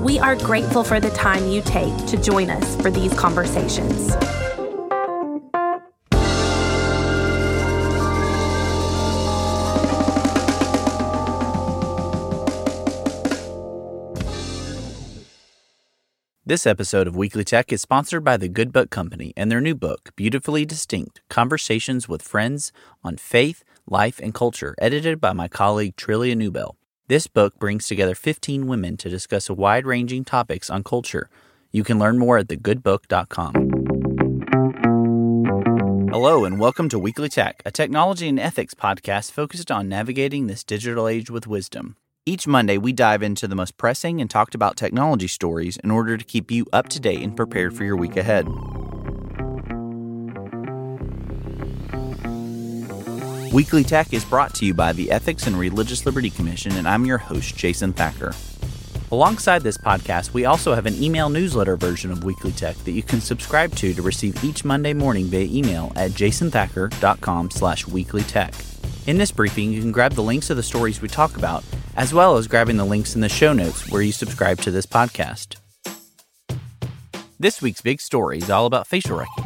We are grateful for the time you take to join us for these conversations. This episode of Weekly Tech is sponsored by the Good Book Company and their new book, Beautifully Distinct Conversations with Friends on Faith, Life, and Culture, edited by my colleague Trillia Newbell. This book brings together 15 women to discuss a wide ranging topics on culture. You can learn more at thegoodbook.com. Hello, and welcome to Weekly Tech, a technology and ethics podcast focused on navigating this digital age with wisdom. Each Monday, we dive into the most pressing and talked about technology stories in order to keep you up to date and prepared for your week ahead. Weekly Tech is brought to you by the Ethics and Religious Liberty Commission, and I'm your host, Jason Thacker. Alongside this podcast, we also have an email newsletter version of Weekly Tech that you can subscribe to to receive each Monday morning via email at jasonthacker.com slash weeklytech. In this briefing, you can grab the links of the stories we talk about, as well as grabbing the links in the show notes where you subscribe to this podcast. This week's big story is all about facial recognition.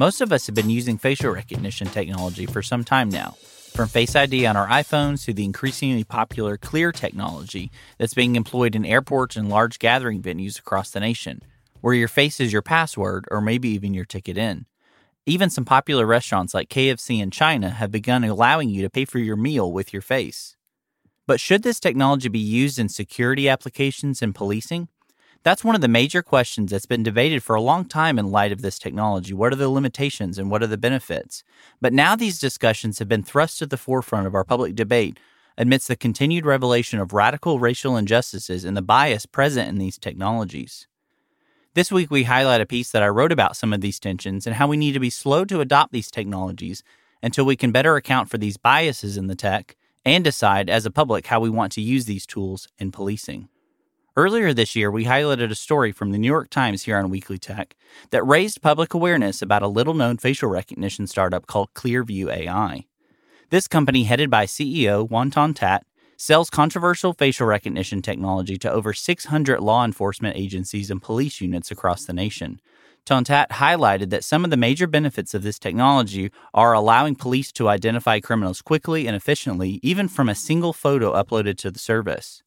Most of us have been using facial recognition technology for some time now, from Face ID on our iPhones to the increasingly popular Clear technology that's being employed in airports and large gathering venues across the nation, where your face is your password or maybe even your ticket in. Even some popular restaurants like KFC in China have begun allowing you to pay for your meal with your face. But should this technology be used in security applications and policing? That's one of the major questions that's been debated for a long time in light of this technology. What are the limitations and what are the benefits? But now these discussions have been thrust to the forefront of our public debate amidst the continued revelation of radical racial injustices and the bias present in these technologies. This week, we highlight a piece that I wrote about some of these tensions and how we need to be slow to adopt these technologies until we can better account for these biases in the tech and decide as a public how we want to use these tools in policing. Earlier this year, we highlighted a story from the New York Times here on Weekly Tech that raised public awareness about a little known facial recognition startup called Clearview AI. This company, headed by CEO Hoan Ton-That, sells controversial facial recognition technology to over 600 law enforcement agencies and police units across the nation. Ton Tat highlighted that some of the major benefits of this technology are allowing police to identify criminals quickly and efficiently, even from a single photo uploaded to the service.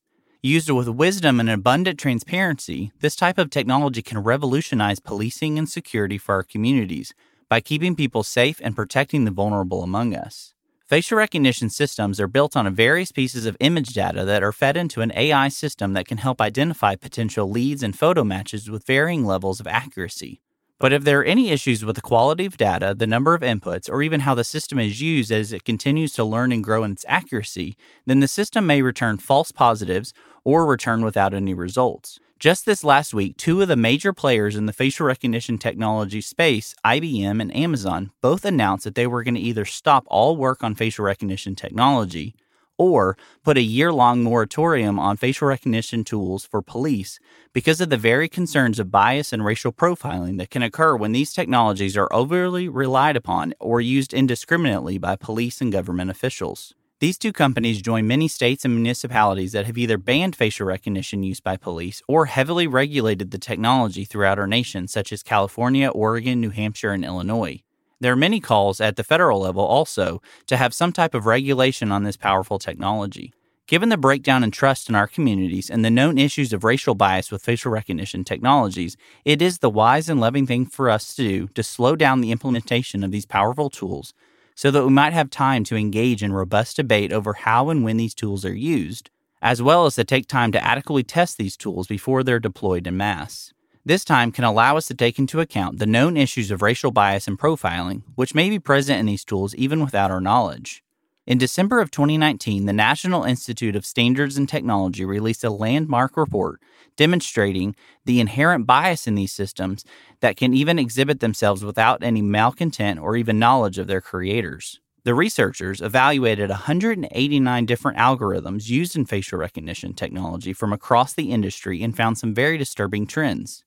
Used with wisdom and abundant transparency, this type of technology can revolutionize policing and security for our communities by keeping people safe and protecting the vulnerable among us. Facial recognition systems are built on various pieces of image data that are fed into an AI system that can help identify potential leads and photo matches with varying levels of accuracy. But if there are any issues with the quality of data, the number of inputs, or even how the system is used as it continues to learn and grow in its accuracy, then the system may return false positives or return without any results. Just this last week, two of the major players in the facial recognition technology space, IBM and Amazon, both announced that they were going to either stop all work on facial recognition technology or put a year long moratorium on facial recognition tools for police because of the very concerns of bias and racial profiling that can occur when these technologies are overly relied upon or used indiscriminately by police and government officials. These two companies join many states and municipalities that have either banned facial recognition use by police or heavily regulated the technology throughout our nation, such as California, Oregon, New Hampshire, and Illinois. There are many calls at the federal level also to have some type of regulation on this powerful technology. Given the breakdown in trust in our communities and the known issues of racial bias with facial recognition technologies, it is the wise and loving thing for us to do to slow down the implementation of these powerful tools so that we might have time to engage in robust debate over how and when these tools are used, as well as to take time to adequately test these tools before they're deployed in mass. This time can allow us to take into account the known issues of racial bias and profiling, which may be present in these tools even without our knowledge. In December of 2019, the National Institute of Standards and Technology released a landmark report demonstrating the inherent bias in these systems that can even exhibit themselves without any malcontent or even knowledge of their creators. The researchers evaluated 189 different algorithms used in facial recognition technology from across the industry and found some very disturbing trends.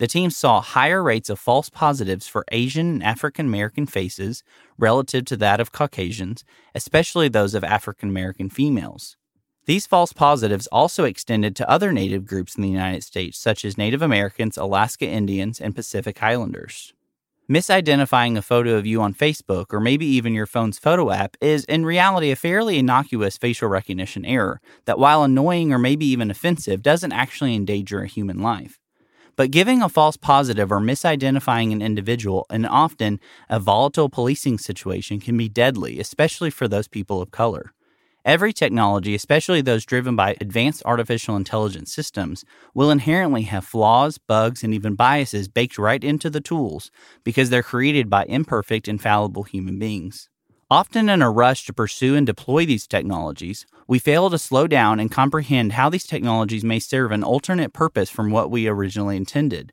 The team saw higher rates of false positives for Asian and African American faces relative to that of Caucasians, especially those of African American females. These false positives also extended to other Native groups in the United States, such as Native Americans, Alaska Indians, and Pacific Islanders. Misidentifying a photo of you on Facebook or maybe even your phone's photo app is, in reality, a fairly innocuous facial recognition error that, while annoying or maybe even offensive, doesn't actually endanger a human life. But giving a false positive or misidentifying an individual in often a volatile policing situation can be deadly, especially for those people of color. Every technology, especially those driven by advanced artificial intelligence systems, will inherently have flaws, bugs, and even biases baked right into the tools because they're created by imperfect and fallible human beings. Often in a rush to pursue and deploy these technologies, we fail to slow down and comprehend how these technologies may serve an alternate purpose from what we originally intended.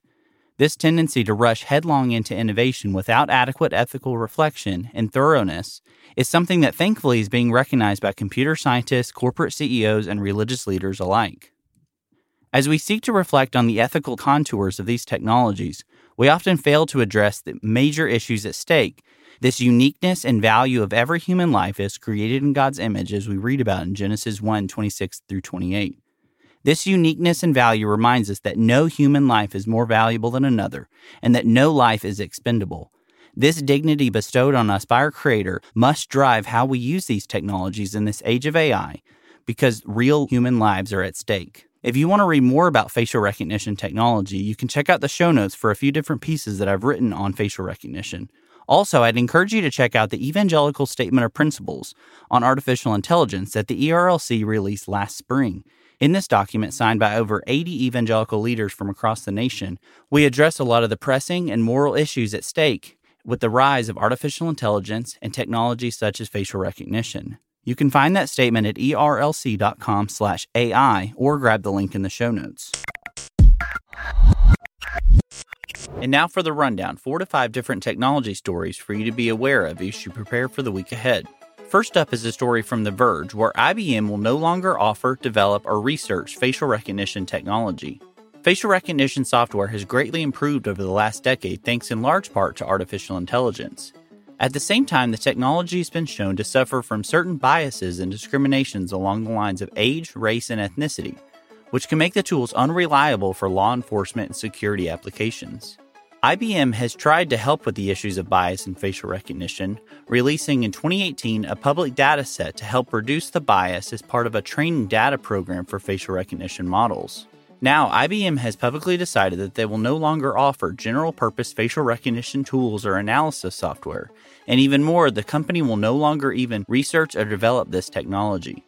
This tendency to rush headlong into innovation without adequate ethical reflection and thoroughness is something that thankfully is being recognized by computer scientists, corporate CEOs, and religious leaders alike. As we seek to reflect on the ethical contours of these technologies, we often fail to address the major issues at stake this uniqueness and value of every human life is created in God's image, as we read about in Genesis 1 26 through 28. This uniqueness and value reminds us that no human life is more valuable than another, and that no life is expendable. This dignity bestowed on us by our Creator must drive how we use these technologies in this age of AI, because real human lives are at stake. If you want to read more about facial recognition technology, you can check out the show notes for a few different pieces that I've written on facial recognition. Also, I'd encourage you to check out the Evangelical Statement of Principles on Artificial Intelligence that the ERLC released last spring. In this document, signed by over 80 evangelical leaders from across the nation, we address a lot of the pressing and moral issues at stake with the rise of artificial intelligence and technologies such as facial recognition. You can find that statement at erlc.com/ai or grab the link in the show notes. And now for the rundown four to five different technology stories for you to be aware of as you prepare for the week ahead. First up is a story from The Verge where IBM will no longer offer, develop, or research facial recognition technology. Facial recognition software has greatly improved over the last decade thanks in large part to artificial intelligence. At the same time, the technology has been shown to suffer from certain biases and discriminations along the lines of age, race, and ethnicity, which can make the tools unreliable for law enforcement and security applications. IBM has tried to help with the issues of bias in facial recognition, releasing in 2018 a public data set to help reduce the bias as part of a training data program for facial recognition models. Now, IBM has publicly decided that they will no longer offer general purpose facial recognition tools or analysis software, and even more, the company will no longer even research or develop this technology.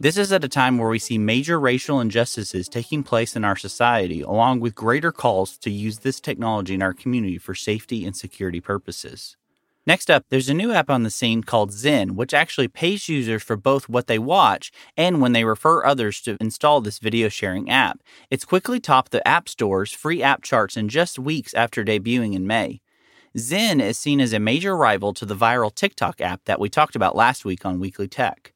This is at a time where we see major racial injustices taking place in our society, along with greater calls to use this technology in our community for safety and security purposes. Next up, there's a new app on the scene called Zynn, which actually pays users for both what they watch and when they refer others to install this video sharing app. It's quickly topped the App Store's free app charts in just weeks after debuting in May. Zynn is seen as a major rival to the viral TikTok app that we talked about last week on Weekly Tech.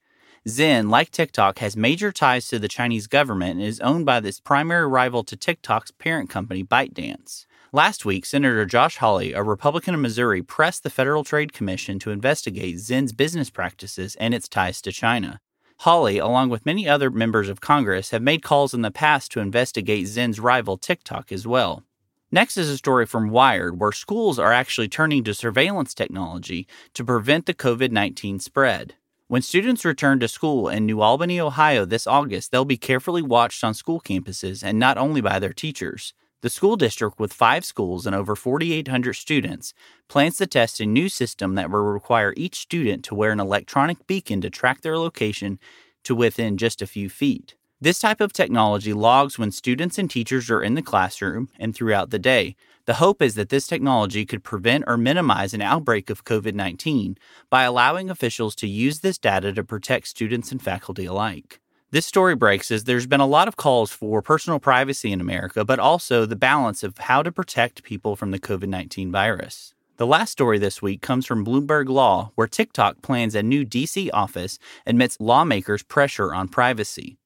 Zynn, like TikTok, has major ties to the Chinese government and is owned by this primary rival to TikTok's parent company, ByteDance. Last week, Senator Josh Hawley, a Republican of Missouri, pressed the Federal Trade Commission to investigate Zynn's business practices and its ties to China. Hawley, along with many other members of Congress, have made calls in the past to investigate Zynn's rival TikTok as well. Next is a story from Wired, where schools are actually turning to surveillance technology to prevent the COVID 19 spread. When students return to school in New Albany, Ohio this August, they'll be carefully watched on school campuses and not only by their teachers. The school district, with five schools and over 4,800 students, plans to test a new system that will require each student to wear an electronic beacon to track their location to within just a few feet. This type of technology logs when students and teachers are in the classroom and throughout the day. The hope is that this technology could prevent or minimize an outbreak of COVID 19 by allowing officials to use this data to protect students and faculty alike. This story breaks as there's been a lot of calls for personal privacy in America, but also the balance of how to protect people from the COVID 19 virus. The last story this week comes from Bloomberg Law, where TikTok plans a new DC office amidst lawmakers' pressure on privacy.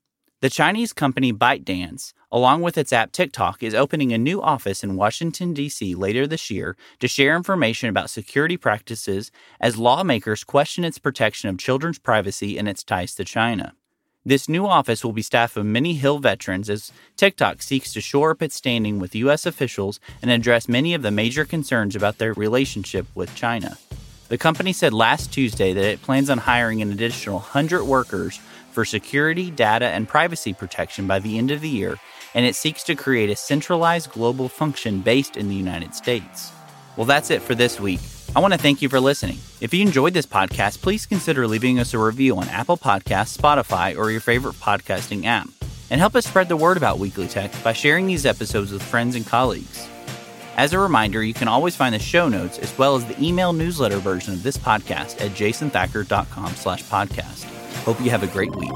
The Chinese company ByteDance, along with its app TikTok, is opening a new office in Washington, D.C. later this year to share information about security practices as lawmakers question its protection of children's privacy and its ties to China. This new office will be staffed with many Hill veterans as TikTok seeks to shore up its standing with U.S. officials and address many of the major concerns about their relationship with China. The company said last Tuesday that it plans on hiring an additional 100 workers for security, data, and privacy protection by the end of the year, and it seeks to create a centralized global function based in the United States. Well, that's it for this week. I want to thank you for listening. If you enjoyed this podcast, please consider leaving us a review on Apple Podcasts, Spotify, or your favorite podcasting app. And help us spread the word about Weekly Tech by sharing these episodes with friends and colleagues. As a reminder, you can always find the show notes as well as the email newsletter version of this podcast at jasonthacker.com slash podcast. Hope you have a great week.